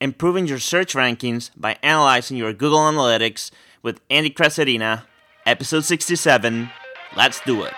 improving your search rankings by analyzing your Google Analytics with Andy Crestodina, episode 67. Let's do it.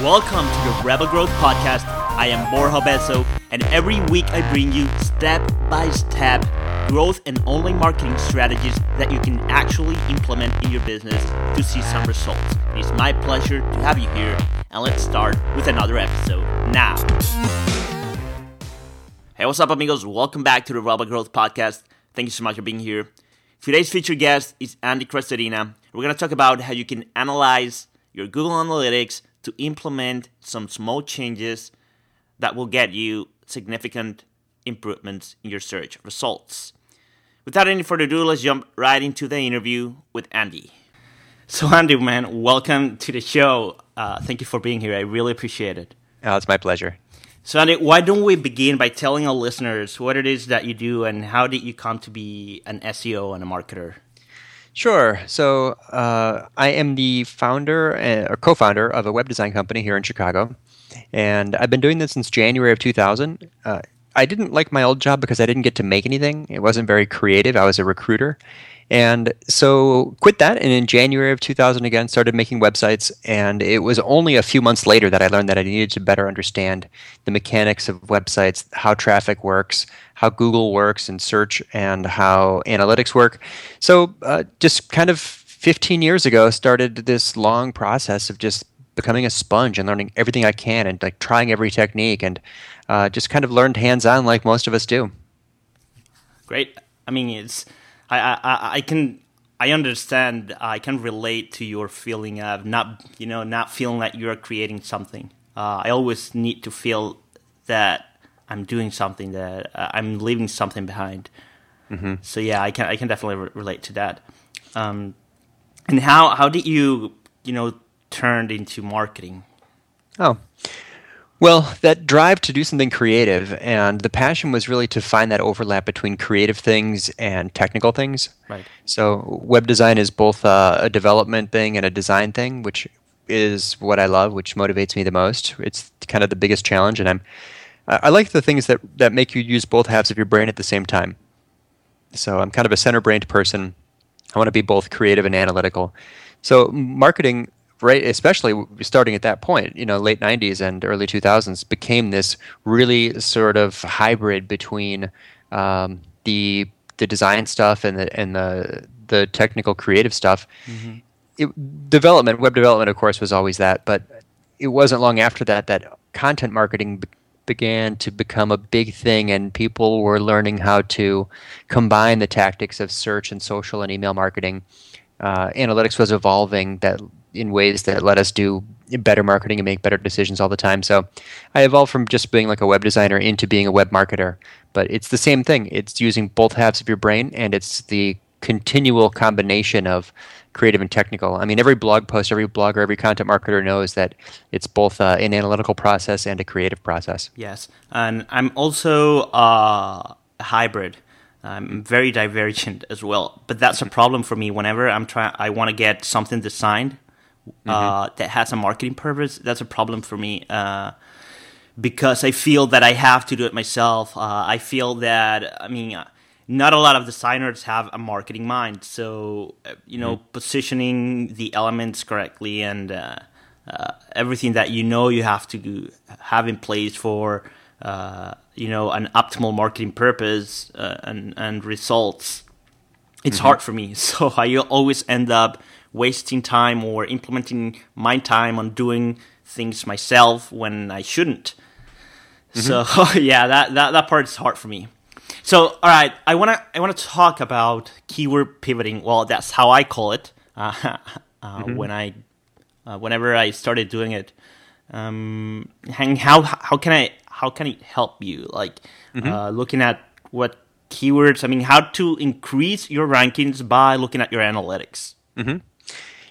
Welcome to the Rebel Growth Podcast. I am Borja Obeso, and every week I bring you step by step growth and online marketing strategies that you can actually implement in your business to see some results. It is my pleasure to have you here, and let's start with another episode now. Hey, what's up, amigos? Welcome back to the Rebel Growth Podcast. Thank you so much for being here. Today's featured guest is Andy Crestodina. We're going to talk about how you can analyze your Google Analytics to implement some small changes that will get you significant improvements in your search results. Without any further ado, let's jump right into the interview with Andy. So, Andy, man, welcome to the show. Uh, thank you for being here. I really appreciate it. Oh, it's my pleasure. So, Andy, why don't we begin by telling our listeners what it is that you do and how did you come to be an SEO and a marketer? Sure. So uh, I am the founder uh, or co-founder of a web design company here in Chicago, and I've been doing this since January of 2000. Uh, I didn't like my old job because I didn't get to make anything. It wasn't very creative. I was a recruiter. And so quit that and in January of 2000 again started making websites and it was only a few months later that I learned that I needed to better understand the mechanics of websites, how traffic works, how Google works and search and how analytics work. So uh, just kind of 15 years ago started this long process of just becoming a sponge and learning everything I can and like trying every technique and uh, just kind of learned hands on like most of us do. Great. I mean, it's I, I, I can I understand. I can relate to your feeling of not you know not feeling that you're creating something. Uh, I always need to feel that I'm doing something that uh, I'm leaving something behind. Mm-hmm. So yeah, I can I can definitely re- relate to that. Um, and how how did you you know turned into marketing? Oh, well, that drive to do something creative and the passion was really to find that overlap between creative things and technical things. Right. So, web design is both uh, a development thing and a design thing, which is what I love, which motivates me the most. It's kind of the biggest challenge, and I'm I like the things that that make you use both halves of your brain at the same time. So, I'm kind of a center-brained person. I want to be both creative and analytical. So, marketing right especially starting at that point you know late 90s and early 2000s became this really sort of hybrid between um, the the design stuff and the and the the technical creative stuff mm-hmm. it, development web development of course was always that but it wasn't long after that that content marketing be- began to become a big thing and people were learning how to combine the tactics of search and social and email marketing uh, analytics was evolving that in ways that let us do better marketing and make better decisions all the time. So I evolved from just being like a web designer into being a web marketer. But it's the same thing. It's using both halves of your brain and it's the continual combination of creative and technical. I mean, every blog post, every blogger, every content marketer knows that it's both uh, an analytical process and a creative process. Yes. And I'm also uh, a hybrid. I'm very divergent as well, but that's a problem for me. Whenever I'm trying, I want to get something designed, mm-hmm. uh, that has a marketing purpose, that's a problem for me. Uh, because I feel that I have to do it myself. Uh, I feel that, I mean, uh, not a lot of designers have a marketing mind. So, uh, you know, mm-hmm. positioning the elements correctly and uh, everything that you know you have to have in place for, you know, an optimal marketing purpose and, and results. It's mm-hmm. hard for me. So I always end up wasting time or implementing my time on doing things myself when I shouldn't. Mm-hmm. So yeah, that, that that part is hard for me. So all right, I wanna I wanna talk about keyword pivoting. Well, that's how I call it. Uh, uh, mm-hmm. When I uh, whenever I started doing it, um, how how can I how can it help you? Like mm-hmm. Uh, looking at what keywords. I mean, how to increase your rankings by looking at your analytics. Mm-hmm.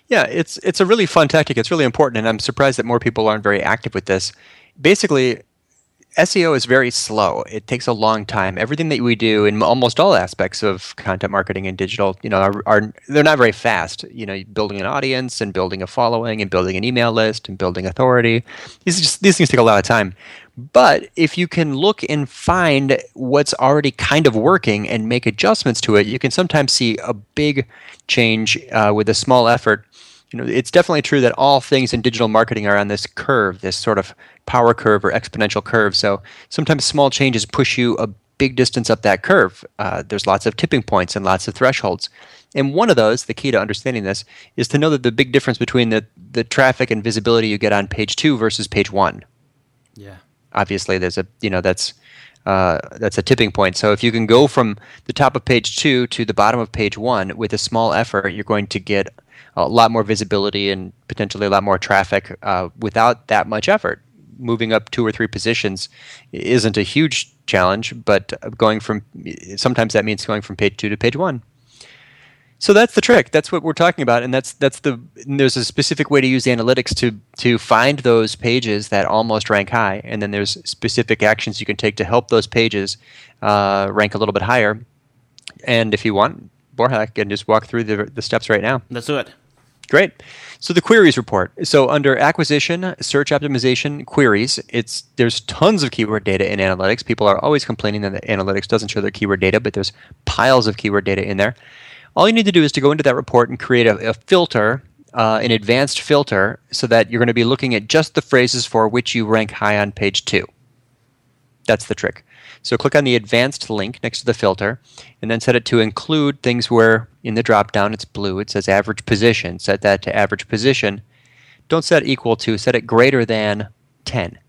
Yeah, it's it's a really fun tactic. It's really important, and I'm surprised that more people aren't very active with this. Basically, SEO is very slow. It takes a long time. Everything that we do in almost all aspects of content marketing and digital, you know, are, are they're not very fast. You know, building an audience and building a following and building an email list and building authority. These just these things take a lot of time. But if you can look and find what's already kind of working and make adjustments to it, you can sometimes see a big change uh, with a small effort you know, it's definitely true that all things in digital marketing are on this curve, this sort of power curve or exponential curve. So sometimes small changes push you a big distance up that curve. Uh, there's lots of tipping points and lots of thresholds. And one of those, the key to understanding this, is to know that the big difference between the, the traffic and visibility you get on page two versus page one. Yeah. Obviously, there's a you know that's uh, that's a tipping point. So if you can go from the top of page two to the bottom of page one with a small effort, you're going to get a lot more visibility and potentially a lot more traffic uh, without that much effort. Moving up two or three positions isn't a huge challenge, but going from sometimes that means going from page two to page one. So that's the trick. That's what we're talking about, and that's that's the. There's a specific way to use analytics to to find those pages that almost rank high, and then there's specific actions you can take to help those pages uh, rank a little bit higher. And if you want, Borja, I can just walk through the the steps right now. Let's do it. Great. So the queries report. So under acquisition, search optimization, queries, it's there's tons of keyword data in analytics. People are always complaining that the analytics doesn't show their keyword data, but there's piles of keyword data in there. All you need to do is to go into that report and create a, a filter, uh, an advanced filter, so that you're going to be looking at just the phrases for which you rank high on page two. That's the trick. So click on the advanced link next to the filter and then set it to include things where in the drop down it's blue. It says average position. Set that to average position. Don't set equal to, set it greater than 10.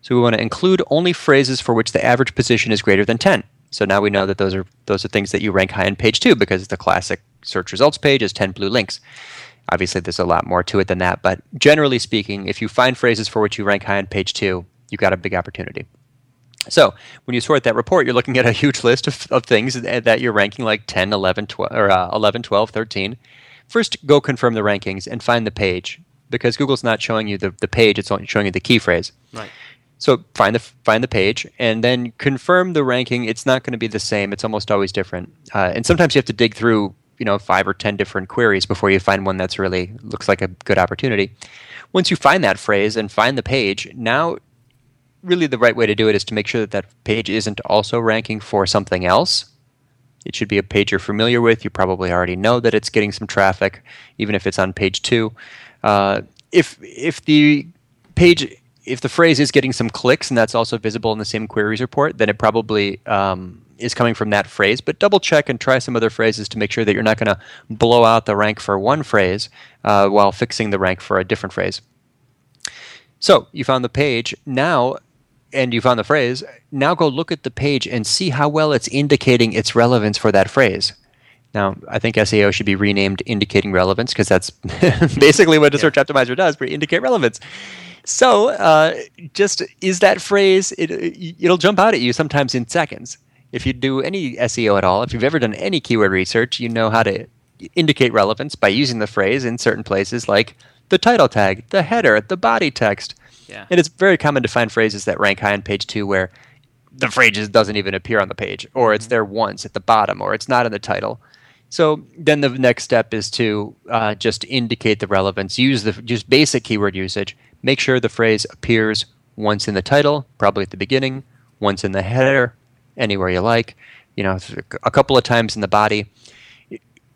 So we want to include only phrases for which the average position is greater than 10. So now we know that those are those are things that you rank high in page 2 because the classic search results page is 10 blue links. Obviously there's a lot more to it than that, but generally speaking, if you find phrases for which you rank high on page 2, you've got a big opportunity. So when you sort that report, you're looking at a huge list of, of things that you're ranking like 10, 11, 12, or uh, 11, 12, 13. First, go confirm the rankings and find the page because Google's not showing you the, the page; it's only showing you the key phrase. Right. So find the find the page and then confirm the ranking. It's not going to be the same. It's almost always different. Uh, and sometimes you have to dig through you know five or ten different queries before you find one that's really looks like a good opportunity. Once you find that phrase and find the page, now really the right way to do it is to make sure that that page isn't also ranking for something else. It should be a page you're familiar with. You probably already know that it's getting some traffic, even if it's on page two. Uh, if if the page if the phrase is getting some clicks and that's also visible in the same queries report, then it probably um, is coming from that phrase. But double check and try some other phrases to make sure that you're not going to blow out the rank for one phrase uh, while fixing the rank for a different phrase. So you found the page. Now and you found the phrase, now go look at the page and see how well it's indicating its relevance for that phrase. Now, I think SEO should be renamed indicating relevance because that's basically what a search optimizer does, we indicate relevance. So, uh, just is that phrase, it, it'll jump out at you sometimes in seconds. If you do any SEO at all, if you've ever done any keyword research, you know how to indicate relevance by using the phrase in certain places like the title tag, the header, the body text. Yeah. And it's very common to find phrases that rank high on page two where the phrase doesn't even appear on the page, or it's mm-hmm. there once at the bottom, or it's not in the title. So then the next step is to uh, just indicate the relevance. Use the just basic keyword usage. Make sure the phrase appears once in the title, probably at the beginning, once in the header, anywhere you like. You know, a couple of times in the body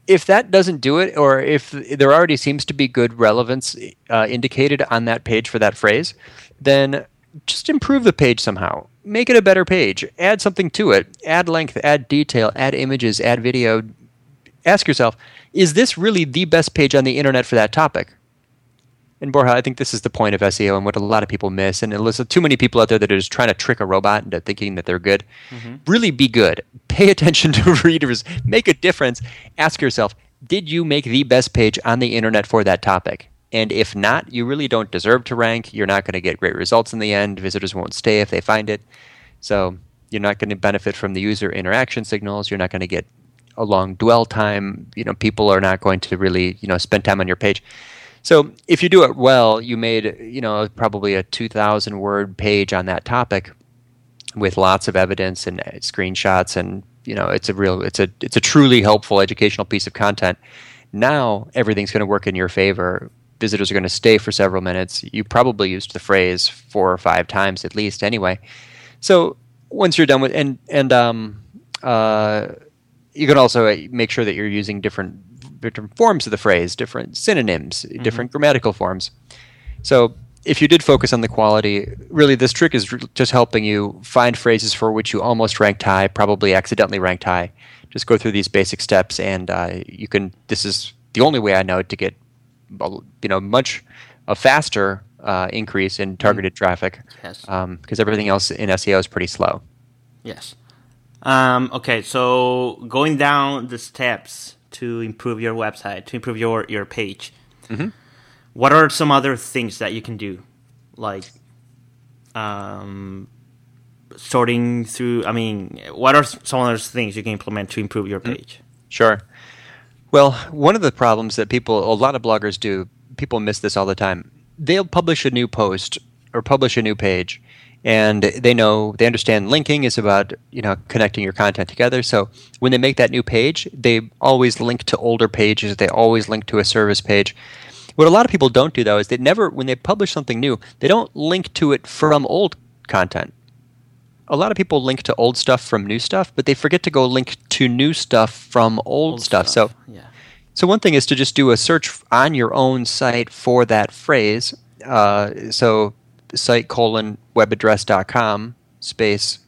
if that doesn't do it, or if there already seems to be good relevance uh, indicated on that page for that phrase, then just improve the page somehow. Make it a better page. Add something to it. Add length, add detail, add images, add video. Ask yourself, is this really the best page on the internet for that topic? And Borja, I think this is the point of SEO and what a lot of people miss. And there's too many people out there that are just trying to trick a robot into thinking that they're good. Mm-hmm. Really be good. Pay attention to readers. Make a difference. Ask yourself, did you make the best page on the internet for that topic? And if not, you really don't deserve to rank. You're not going to get great results in the end. Visitors won't stay if they find it. So you're not going to benefit from the user interaction signals. You're not going to get a long dwell time. You know, people are not going to really, you know, spend time on your page. So if you do it well, you made you know probably a 2,000 word page on that topic. with lots of evidence and uh, screenshots and you know it's a real it's a it's a truly helpful educational piece of content. Now everything's going to work in your favor. Visitors are going to stay for several minutes. You probably used the phrase four or five times at least anyway. So once you're done with and and um, uh, you can also uh, make sure that you're using different different forms of the phrase different synonyms mm-hmm. different grammatical forms so if you did focus on the quality, really this trick is just helping you find phrases for which you almost ranked high, probably accidentally ranked high. Just go through these basic steps, and uh, you can. This is the only way I know to get, you know, much a faster uh, increase in targeted mm-hmm. traffic. Yes. Because um, everything else in SEO is pretty slow. Yes. Um, okay, so going down the steps to improve your website, to improve your your page. Mm-hmm what are some other things that you can do, like um, sorting through? I mean, what are some other things you can implement to improve your mm-hmm. page? Sure. Well, one of the problems that people, a lot of bloggers do, people miss this all the time. They'll publish a new post or publish a new page, and they know they understand linking is about you know connecting your content together. So when they make that new page, they always link to older pages. They always link to a service page. What a lot of people don't do though is they never, when they publish something new, they don't link to it from old content. A lot of people link to old stuff from new stuff, but they forget to go link to new stuff from old, old stuff. stuff. So, yeah. so one thing is to just do a search on your own site for that phrase. Uh, so, site colon webaddress.com space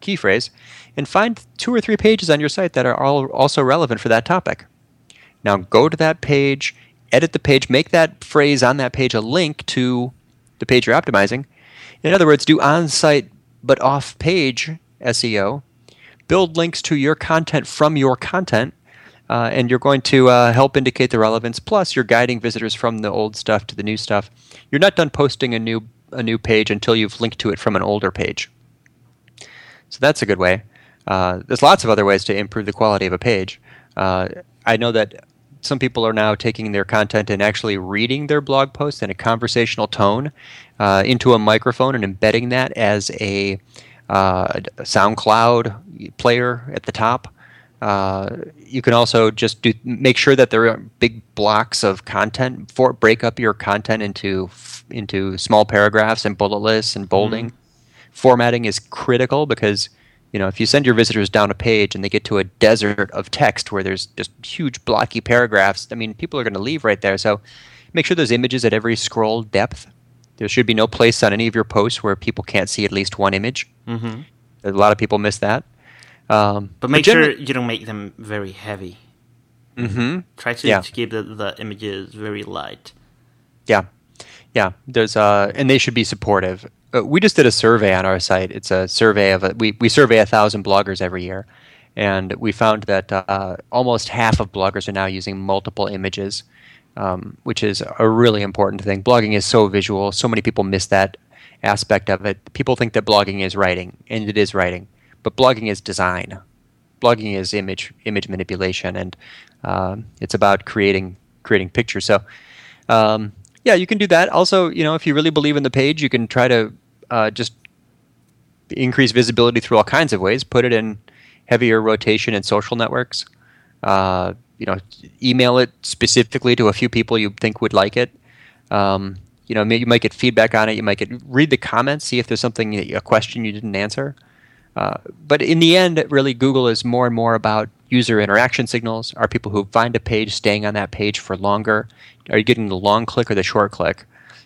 key phrase, and find two or three pages on your site that are all also relevant for that topic. Now, go to that page edit the page, make that phrase on that page a link to the page you're optimizing. In other words, do on site but off page SEO. Build links to your content from your content, uh, and you're going to uh, help indicate the relevance. Plus, you're guiding visitors from the old stuff to the new stuff. You're not done posting a new a new page until you've linked to it from an older page. So that's a good way. Uh, there's lots of other ways to improve the quality of a page. Uh, I know that some people are now taking their content and actually reading their blog posts in a conversational tone uh, into a microphone and embedding that as a, uh, SoundCloud player at the top. Uh, you can also just do make sure that there are big blocks of content. For break up your content into into small paragraphs and bullet lists and bolding. Mm. Formatting is critical because you know, if you send your visitors down a page and they get to a desert of text where there's just huge blocky paragraphs, I mean, people are going to leave right there. So make sure there's images at every scroll depth. There should be no place on any of your posts where people can't see at least one image. Mm-hmm. A lot of people miss that. Um, but make but sure you don't make them very heavy. Mm-hmm. Try to, yeah. to keep the, the images very light. Yeah, yeah. There's uh, and they should be supportive uh, we just did a survey on our site. It's a survey of a, we we survey a thousand bloggers every year, and we found that uh, almost half of bloggers are now using multiple images, um, which is a really important thing. Blogging is so visual. So many people miss that aspect of it. People think that blogging is writing, and it is writing, but blogging is design. Blogging is image image manipulation, and uh, it's about creating creating pictures. So. Um, yeah, you can do that. Also, you know, if you really believe in the page, you can try to uh, just increase visibility through all kinds of ways. Put it in heavier rotation in social networks. Uh, you know, email it specifically to a few people you think would like it. Um, you know, you might get feedback on it. You might get read the comments, see if there's something a question you didn't answer. Uh, but in the end, really, Google is more and more about user interaction signals. Are people who find a page staying on that page for longer? Are you getting the long click or the short click?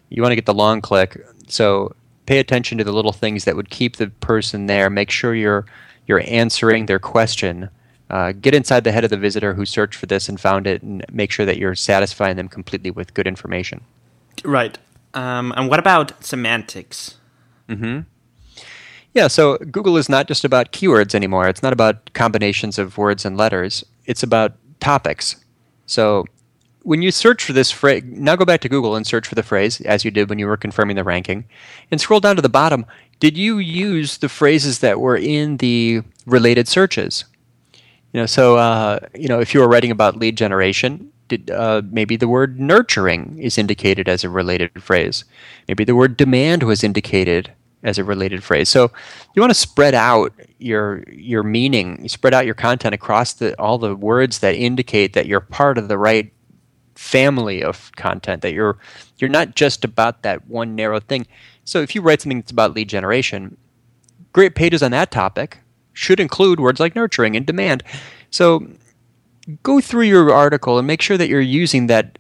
You want to get the long click. So pay attention to the little things that would keep the person there. Make sure you're you're answering their question. Uh, get inside the head of the visitor who searched for this and found it, and make sure that you're satisfying them completely with good information. Right. Um, and what about semantics? Mm-hmm. Yeah, so Google is not just about keywords anymore. It's not about combinations of words and letters. It's about topics. So when you search for this phrase, now go back to Google and search for the phrase, as you did when you were confirming the ranking, and scroll down to the bottom. Did you use the phrases that were in the related searches? You know, so uh, you know, if you were writing about lead generation, did uh, maybe the word nurturing is indicated as a related phrase? Maybe the word demand was indicated as a related phrase. So you want to spread out your your meaning, you spread out your content across the all the words that indicate that you're part of the right family of content that you're you're not just about that one narrow thing. So if you write something that's about lead generation, great pages on that topic should include words like nurturing and demand. So go through your article and make sure that you're using that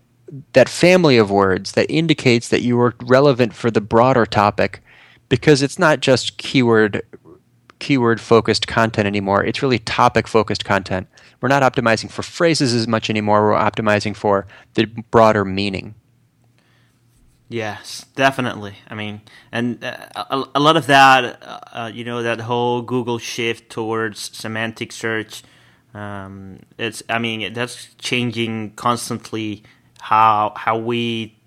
that family of words that indicates that you are relevant for the broader topic because it's not just keyword keyword focused content anymore. It's really topic focused content. We're not optimizing for phrases as much anymore. We're optimizing for the broader meaning. Yes, definitely. I mean, and uh, a, a, lot of that, uh, you know, that whole Google shift towards semantic search, um, it's, I mean, that's changing constantly how how we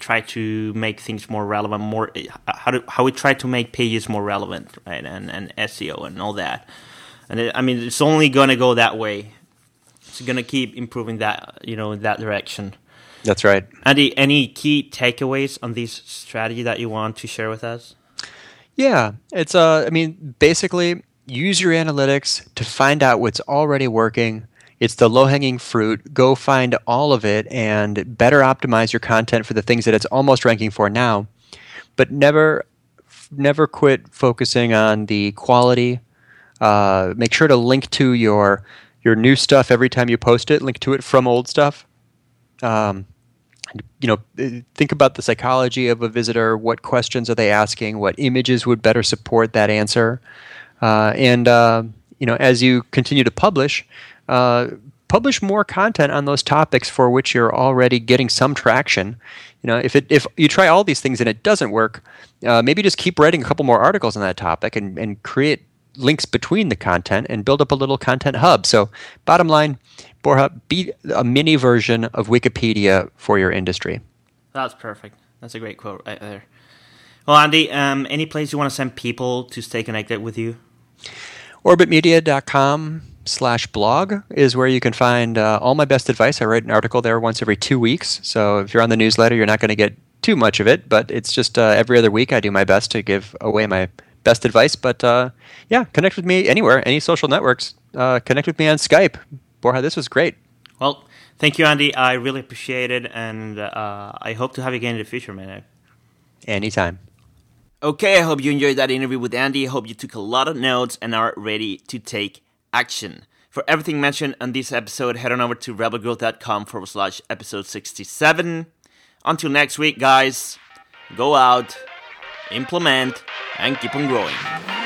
try to make things more relevant, more how do, how we try to make pages more relevant, right? And and SEO and all that. And it, I mean, it's only gonna go that way. It's gonna keep improving that, you know, in that direction. That's right. Andy, any key takeaways on this strategy that you want to share with us? Yeah, it's uh, I mean, basically, use your analytics to find out what's already working it's the low hanging fruit. Go find all of it and better optimize your content for the things that it's almost ranking for now. But never, never quit focusing on the quality. Uh, make sure to link to your your new stuff every time you post it. Link to it from old stuff. Um, you know, think about the psychology of a visitor. What questions are they asking? What images would better support that answer? Uh, and uh, you know, as you continue to publish, uh, publish more content on those topics for which you're already getting some traction. You know, if it if you try all these things and it doesn't work, uh, maybe just keep writing a couple more articles on that topic and, and create links between the content and build up a little content hub. So, bottom line, Borja, be a mini version of Wikipedia for your industry. That's perfect. That's a great quote right there. Well, Andy, um, any place you want to send people to stay connected with you? Orbitmedia.com slash blog is where you can find uh, all my best advice. I write an article there once every two weeks. So if you're on the newsletter, you're not going to get too much of it, but it's just uh, every other week I do my best to give away my best advice. But uh, yeah, connect with me anywhere, any social networks. Uh, connect with me on Skype. Borja, this was great. Well, thank you, Andy. I really appreciate it, and uh, I hope to have you again in the future, man. Anytime. Okay, I hope you enjoyed that interview with Andy. I hope you took a lot of notes and are ready to take action. For everything mentioned on this episode, head on over to rebelgrowth.com forward slash episode 67. Until next week, guys, go out, implement, and keep on growing.